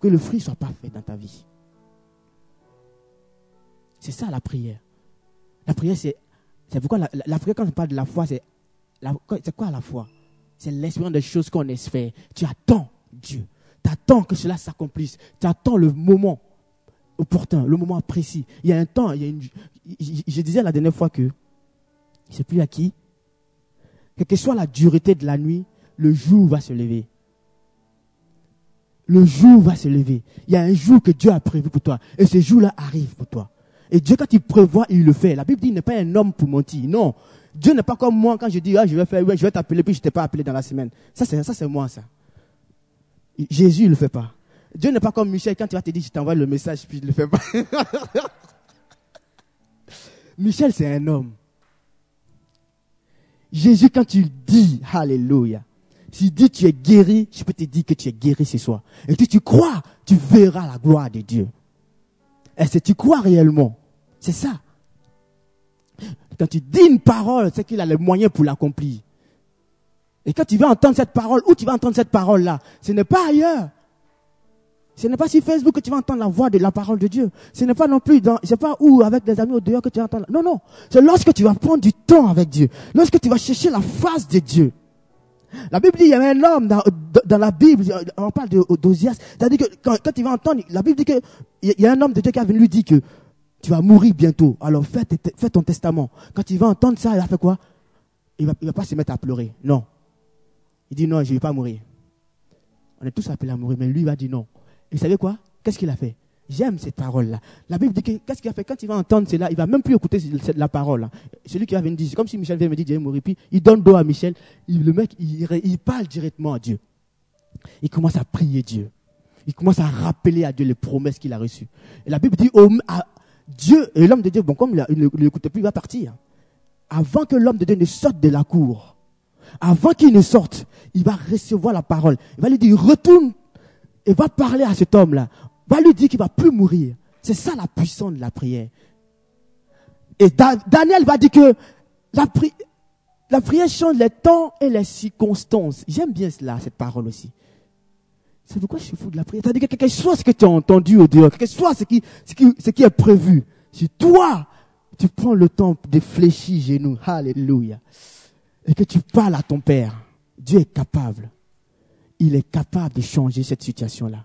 Que le fruit soit parfait dans ta vie. C'est ça la prière. La prière, c'est. C'est pourquoi la, prière, quand on parle de la foi, c'est. C'est quoi la foi? C'est l'espérance des choses qu'on espère. Tu attends Dieu. Tu attends que cela s'accomplisse. Tu attends le moment opportun, le moment précis. Il y a un temps, il y a une, je, disais la dernière fois que, je ne sais plus à qui, quelle que soit la dureté de la nuit, le jour va se lever. Le jour va se lever. Il y a un jour que Dieu a prévu pour toi. Et ce jour-là arrive pour toi. Et Dieu, quand il prévoit, il le fait. La Bible dit, il n'est pas un homme pour mentir. Non. Dieu n'est pas comme moi quand je dis, ah, je vais faire, ouais, je vais t'appeler, puis je ne t'ai pas appelé dans la semaine. Ça, c'est, ça, c'est moi, ça. Jésus ne le fait pas. Dieu n'est pas comme Michel quand tu vas te dire je t'envoie le message puis il ne le fait pas. Michel c'est un homme. Jésus quand tu dis Alléluia, s'il dit tu es guéri, je peux te dire que tu es guéri ce soir. Et si tu crois, tu verras la gloire de Dieu. Et si tu crois réellement, c'est ça. Quand tu dis une parole, c'est qu'il a les moyens pour l'accomplir. Et quand tu vas entendre cette parole, où tu vas entendre cette parole-là? Ce n'est pas ailleurs. Ce n'est pas sur Facebook que tu vas entendre la voix de la parole de Dieu. Ce n'est pas non plus dans, sais pas où, avec des amis au dehors que tu vas entendre. Non, non. C'est lorsque tu vas prendre du temps avec Dieu. Lorsque tu vas chercher la face de Dieu. La Bible dit, il y avait un homme dans, la Bible, on parle d'Osias. C'est-à-dire que quand, tu vas entendre, la Bible dit qu'il y a un homme de Dieu qui a venu lui dire que tu vas mourir bientôt. Alors fais, ton testament. Quand il va entendre ça, il va faire quoi? Il va, il va pas se mettre à pleurer. Non. Il dit non, je ne vais pas mourir. On est tous appelés à mourir, mais lui va dire non. Et vous savez quoi? Qu'est-ce qu'il a fait? J'aime cette parole-là. La Bible dit qu'est-ce qu'il a fait? Quand il va entendre cela, il va même plus écouter la parole. Celui qui va venir dire, c'est comme si Michel vient me dire, mourir. Puis il donne dos à Michel. le mec, il, parle directement à Dieu. Il commence à prier Dieu. Il commence à rappeler à Dieu les promesses qu'il a reçues. Et la Bible dit, Dieu, et l'homme de Dieu, bon, comme il ne l'écoutait plus, il va partir. Avant que l'homme de Dieu ne sorte de la cour, avant qu'il ne sorte, il va recevoir la parole. Il va lui dire, retourne et va parler à cet homme-là. Va lui dire qu'il va plus mourir. C'est ça la puissance de la prière. Et Daniel va dire que la, la prière change les temps et les circonstances. J'aime bien cela, cette parole aussi. C'est pourquoi je suis fou de la prière. C'est-à-dire que quelque chose que tu as entendu au dehors, quelque chose ce qui, ce qui, est prévu, si toi, tu prends le temps de fléchir genoux, alléluia, et que tu parles à ton Père, Dieu est capable. Il est capable de changer cette situation-là.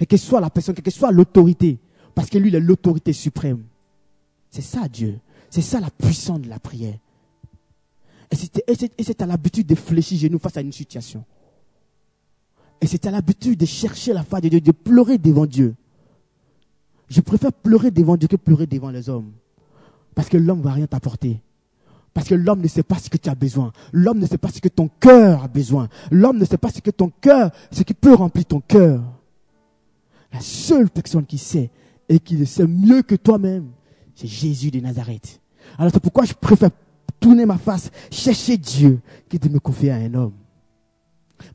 Et que soit la personne, que soit l'autorité, parce que lui, il est l'autorité suprême. C'est ça Dieu. C'est ça la puissance de la prière. Et c'est à l'habitude de fléchir genoux face à une situation. Et c'est à l'habitude de chercher la face de Dieu, de pleurer devant Dieu. Je préfère pleurer devant Dieu que pleurer devant les hommes. Parce que l'homme ne va rien t'apporter. Parce que l'homme ne sait pas ce que tu as besoin. L'homme ne sait pas ce que ton cœur a besoin. L'homme ne sait pas ce que ton cœur, ce qui peut remplir ton cœur. La seule personne qui sait et qui le sait mieux que toi-même, c'est Jésus de Nazareth. Alors c'est pourquoi je préfère tourner ma face, chercher Dieu, que de me confier à un homme.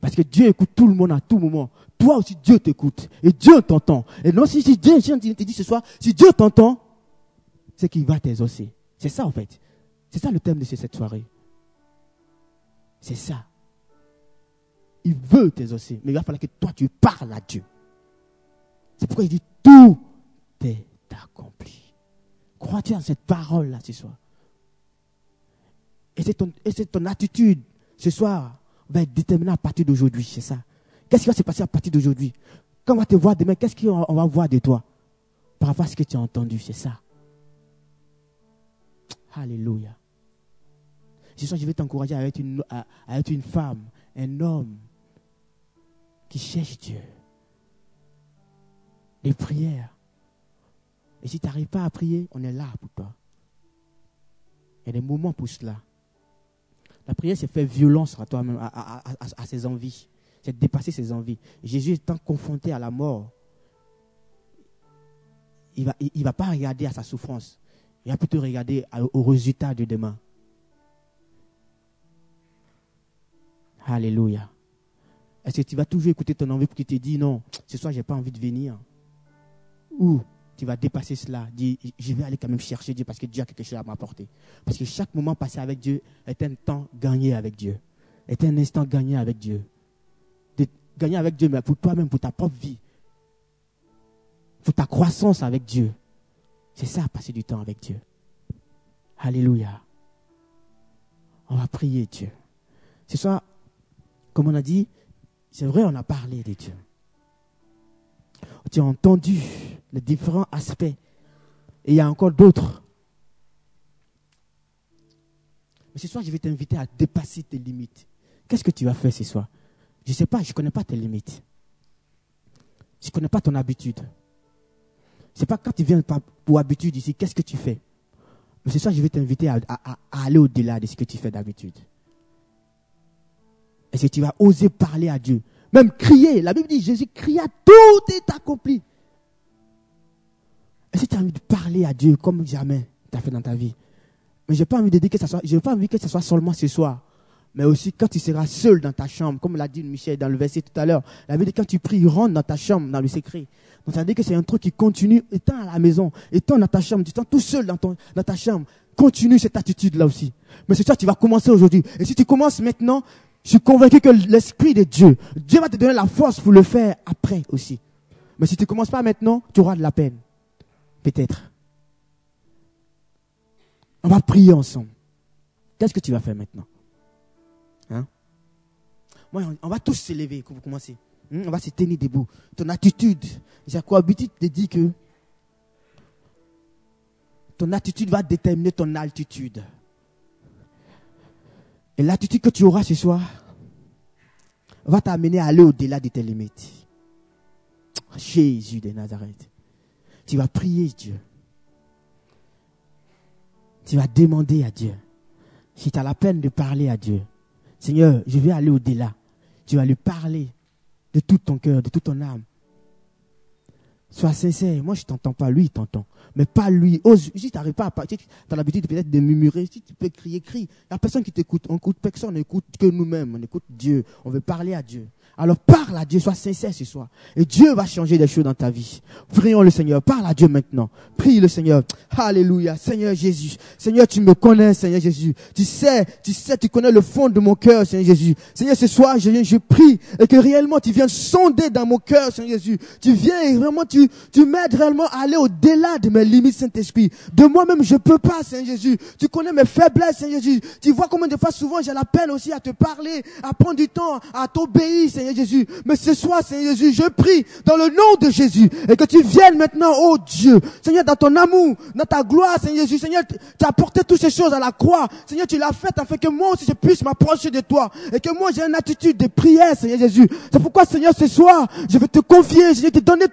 Parce que Dieu écoute tout le monde à tout moment. Toi aussi, Dieu t'écoute. Et Dieu t'entend. Et non, si, si Dieu te dit ce soir, si Dieu t'entend, c'est qu'il va t'exaucer. C'est ça, en fait. C'est ça le thème de cette soirée. C'est ça. Il veut t'exaucer. Mais il va falloir que toi, tu parles à Dieu. C'est pourquoi il dit tout est accompli. Crois-tu en cette parole-là ce soir? Et c'est ton, ton attitude ce soir va être déterminée à partir d'aujourd'hui. C'est ça? Qu'est-ce qui va se passer à partir d'aujourd'hui? Quand on va te voir demain, qu'est-ce qu'on va voir de toi? Par rapport à ce que tu as entendu, c'est ça. Alléluia. Ce soir, je vais t'encourager à, à être une femme, un homme qui cherche Dieu. Les prières. Et si tu n'arrives pas à prier, on est là pour toi. Il y a des moments pour cela. La prière, c'est faire violence à toi-même, à, ses envies. C'est dépasser ses envies. Jésus étant confronté à la mort, il ne va, va pas regarder à sa souffrance. Il va plutôt regarder au résultat de demain. Alléluia. Est-ce que tu vas toujours écouter ton envie pour qu'il te dise non, ce soir, je n'ai pas envie de venir? Ou tu vas dépasser cela, dis, je vais aller quand même chercher Dieu parce que Dieu a quelque chose à m'apporter. Parce que chaque moment passé avec Dieu est un temps gagné avec Dieu. Est un instant gagné avec Dieu. De gagner avec Dieu, mais pour toi-même, pour ta propre vie. Pour ta croissance avec Dieu. C'est ça, passer du temps avec Dieu. Alléluia. On va prier Dieu. Ce soir, comme on a dit, c'est vrai, on a parlé de Dieu. Tu as entendu les différents aspects. Et il y a encore d'autres. Mais ce soir, je vais t'inviter à dépasser tes limites. Qu'est-ce que tu vas faire ce soir? Je ne sais pas, je ne connais pas tes limites. Je ne connais pas ton habitude. Ce n'est pas quand tu viens pour habitude ici, qu'est-ce que tu fais? Mais ce soir, je vais t'inviter à aller au-delà de ce que tu fais d'habitude. Est-ce que tu vas oser parler à Dieu? Même crier. La Bible dit, Jésus cria, tout est accompli. Tu envie de parler à Dieu comme jamais tu as fait dans ta vie Mais je n'ai pas envie de dire que ça soit, j'ai pas envie que ce soit seulement ce soir. Mais aussi quand tu seras seul dans ta chambre, comme l'a dit Michel dans le verset tout à l'heure. La Bible dit quand tu pries, rentre dans ta chambre, dans le secret. Donc ça veut dire que c'est un truc qui continue, étant à la maison, étant dans ta chambre, tu étant tout seul dans, dans ta chambre. Continue cette attitude-là aussi. Mais c'est ça, tu vas commencer aujourd'hui. Et si tu commences maintenant, je suis convaincu que l'Esprit de Dieu, Dieu va te donner la force pour le faire après aussi. Mais si tu commences pas maintenant, tu auras de la peine. Peut-être. On va prier ensemble. Qu'est-ce que tu vas faire maintenant? Hein? On va tous se lever quand vous commencez. Hmm? On va se tenir debout. Ton attitude, habitude de dire que ton attitude va déterminer ton altitude. Et l'attitude que tu auras ce soir va t'amener à aller au-delà de tes limites. Jésus de Nazareth. Tu vas prier Dieu. Tu vas demander à Dieu. Si tu as la peine de parler à Dieu, Seigneur, je vais aller au-delà. Tu vas lui parler de tout ton cœur, de toute ton âme. Sois sincère. Moi, je ne t'entends pas. Lui, il t'entend. Mais pas lui. si tu n'arrives pas à parler, tu as l'habitude peut-être de murmurer. Si tu peux crier, crie. Il n'y a personne qui t'écoute. On écoute personne. On écoute que nous-mêmes. On écoute Dieu. On veut parler à Dieu. Alors parle à Dieu, sois sincère ce soir. Et Dieu va changer des choses dans ta vie. Prions le Seigneur. Parle à Dieu maintenant. Prie le Seigneur. Alléluia. Seigneur Jésus. Seigneur, tu me connais, Seigneur Jésus. Tu sais, tu sais, tu connais le fond de mon cœur, Seigneur Jésus. Seigneur, ce soir, je, je prie et que réellement tu viens sonder dans mon cœur, Seigneur Jésus. Tu viens et vraiment tu, tu m'aides réellement à aller au-delà de mes limites, Saint-Esprit. De moi-même, je peux pas, Seigneur Jésus. Tu connais mes faiblesses, Seigneur Jésus. Tu vois comment de fois souvent j'ai la peine aussi à te parler, à prendre du temps, à t'obéir, Seigneur Seigneur Jésus. Mais ce soir, Seigneur Jésus, je prie dans le nom de Jésus et que tu viennes maintenant, oh Dieu, Seigneur, dans ton amour, dans ta gloire, Seigneur Jésus, Seigneur, tu as apporté toutes ces choses à la croix. Seigneur, tu l'as fait afin que moi aussi je puisse m'approcher de toi et que moi j'ai une attitude de prière, Seigneur Jésus. C'est pourquoi, Seigneur, ce soir, je vais te confier, je vais te donner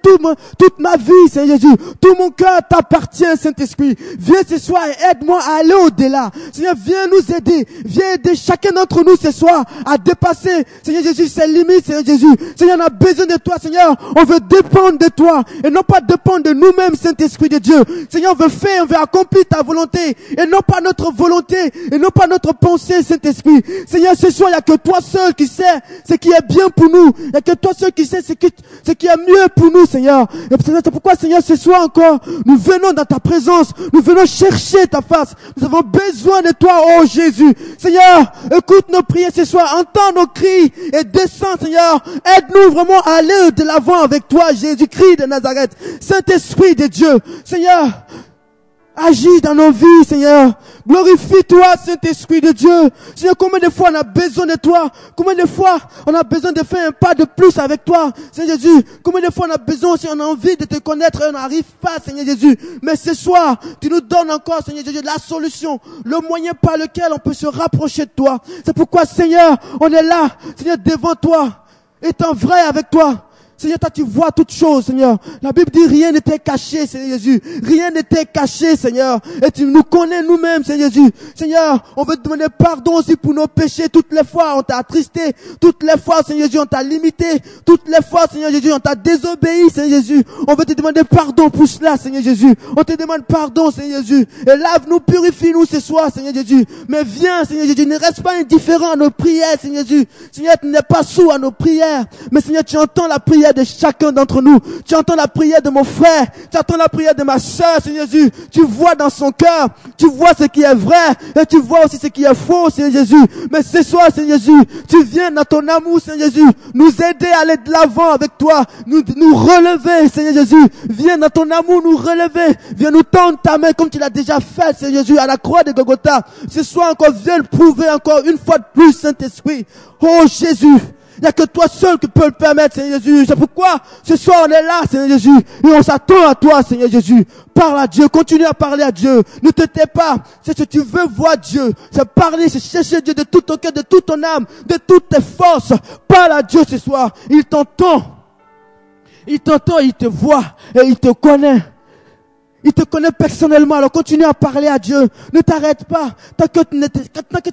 toute ma vie, Seigneur Jésus. Tout mon cœur t'appartient, Saint-Esprit. Viens ce soir et aide-moi à aller au-delà. Seigneur, viens nous aider. Viens aider chacun d'entre nous ce soir à dépasser, Seigneur Jésus, ces limites Seigneur Jésus. Seigneur, on a besoin de toi, Seigneur. On veut dépendre de toi et non pas dépendre de nous-mêmes, Saint-Esprit de Dieu. Seigneur, on veut faire, on veut accomplir ta volonté et non pas notre volonté et non pas notre pensée, Saint-Esprit. Seigneur, ce soir, il n'y a que toi seul qui sais ce qui est bien pour nous. Il n'y a que toi seul qui sais ce qui, ce qui est mieux pour nous, Seigneur. Et c'est pourquoi, Seigneur, ce soir encore, nous venons dans ta présence. Nous venons chercher ta face. Nous avons besoin de toi, oh Jésus. Seigneur, écoute nos prières ce soir. Entends nos cris et descends, Seigneur. Aide-nous vraiment à aller de l'avant avec toi, Jésus-Christ de Nazareth. Saint-Esprit de Dieu. Seigneur, Agis dans nos vies, Seigneur. Glorifie-toi, Saint-Esprit de Dieu. Seigneur, combien de fois on a besoin de toi? Combien de fois on a besoin de faire un pas de plus avec toi, Seigneur Jésus? Combien de fois on a besoin, si on a envie de te connaître et on n'arrive pas, Seigneur Jésus? Mais ce soir, tu nous donnes encore, Seigneur Jésus, la solution, le moyen par lequel on peut se rapprocher de toi. C'est pourquoi, Seigneur, on est là, Seigneur, devant toi, étant vrai avec toi. Seigneur, toi tu vois toutes choses, Seigneur. La Bible dit rien n'était caché, Seigneur Jésus. Rien n'était caché, Seigneur. Et tu nous connais nous-mêmes, Seigneur Jésus. Seigneur, on veut te demander pardon aussi pour nos péchés. Toutes les fois, on t'a attristé. Toutes les fois, Seigneur Jésus, on t'a limité. Toutes les fois, Seigneur Jésus, on t'a désobéi, Seigneur Jésus. On veut te demander pardon pour cela, Seigneur Jésus. On te demande pardon, Seigneur Jésus. Et lave-nous, purifie-nous ce soir, Seigneur Jésus. Mais viens, Seigneur Jésus, ne reste pas indifférent à nos prières, Seigneur Jésus. Seigneur, tu n'es pas sourd à nos prières. Mais Seigneur, tu entends la prière de chacun d'entre nous. Tu entends la prière de mon frère. Tu entends la prière de ma soeur, Seigneur Jésus. Tu vois dans son cœur. Tu vois ce qui est vrai. Et tu vois aussi ce qui est faux, Seigneur Jésus. Mais ce soir, Seigneur Jésus, tu viens dans ton amour, Seigneur Jésus, nous aider à aller de l'avant avec toi. Nous, relever, Seigneur Jésus. Viens dans ton amour nous relever. Viens nous tendre ta main comme tu l'as déjà fait, Seigneur Jésus, à la croix de Golgotha. Ce soir encore, viens le prouver encore une fois de plus, Saint-Esprit. Oh Jésus. Il n'y a que toi seul qui peux le permettre, Seigneur Jésus. C'est pourquoi ce soir on est là, Seigneur Jésus. Et on s'attend à toi, Seigneur Jésus. Parle à Dieu. Continue à parler à Dieu. Ne te tais pas. C'est ce que tu veux voir Dieu. C'est parler, c'est chercher Dieu de tout ton cœur, de toute ton âme, de toutes tes forces. Parle à Dieu ce soir. Il t'entend. Il t'entend, il te voit et il te connaît. Il te connaît personnellement, alors continue à parler à Dieu. Ne t'arrête pas. Tant que tu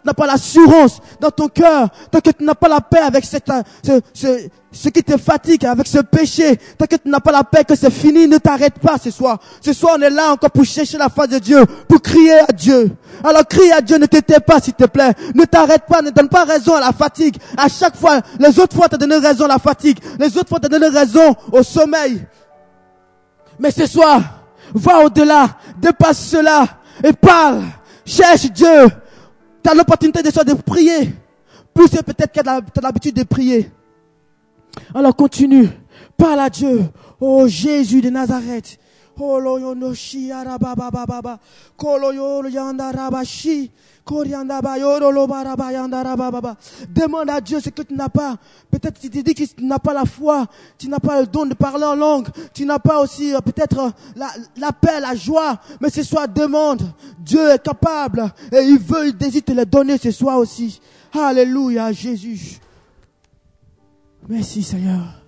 n'as pas l'assurance dans ton cœur, tant que tu n'as pas la paix avec ce, qui te fatigue, avec ce péché, tant que tu n'as pas la paix que c'est fini, ne t'arrête pas ce soir. Ce soir, on est là encore pour chercher la face de Dieu, pour crier à Dieu. Alors crie à Dieu, ne t'étais pas s'il te plaît. Ne t'arrête pas, ne donne pas raison à la fatigue. À chaque fois, les autres fois, tu as donné raison à la fatigue. Les autres fois, tu as donné raison au sommeil. Mais ce soir, Va au-delà, dépasse cela et parle. Cherche Dieu. Tu as l'opportunité de, de prier. Plus peut-être que tu as l'habitude de prier. Alors continue. Parle à Dieu. Oh Jésus de Nazareth. Oh Demande à Dieu ce que tu n'as pas. Peut-être tu te dis que tu n'as pas la foi, tu n'as pas le don de parler en langue, tu n'as pas aussi euh, peut-être euh, la, la paix, la joie. Mais ce soir, demande. Dieu est capable et il veut, il désire te le donner ce soir aussi. Alléluia, Jésus. Merci Seigneur.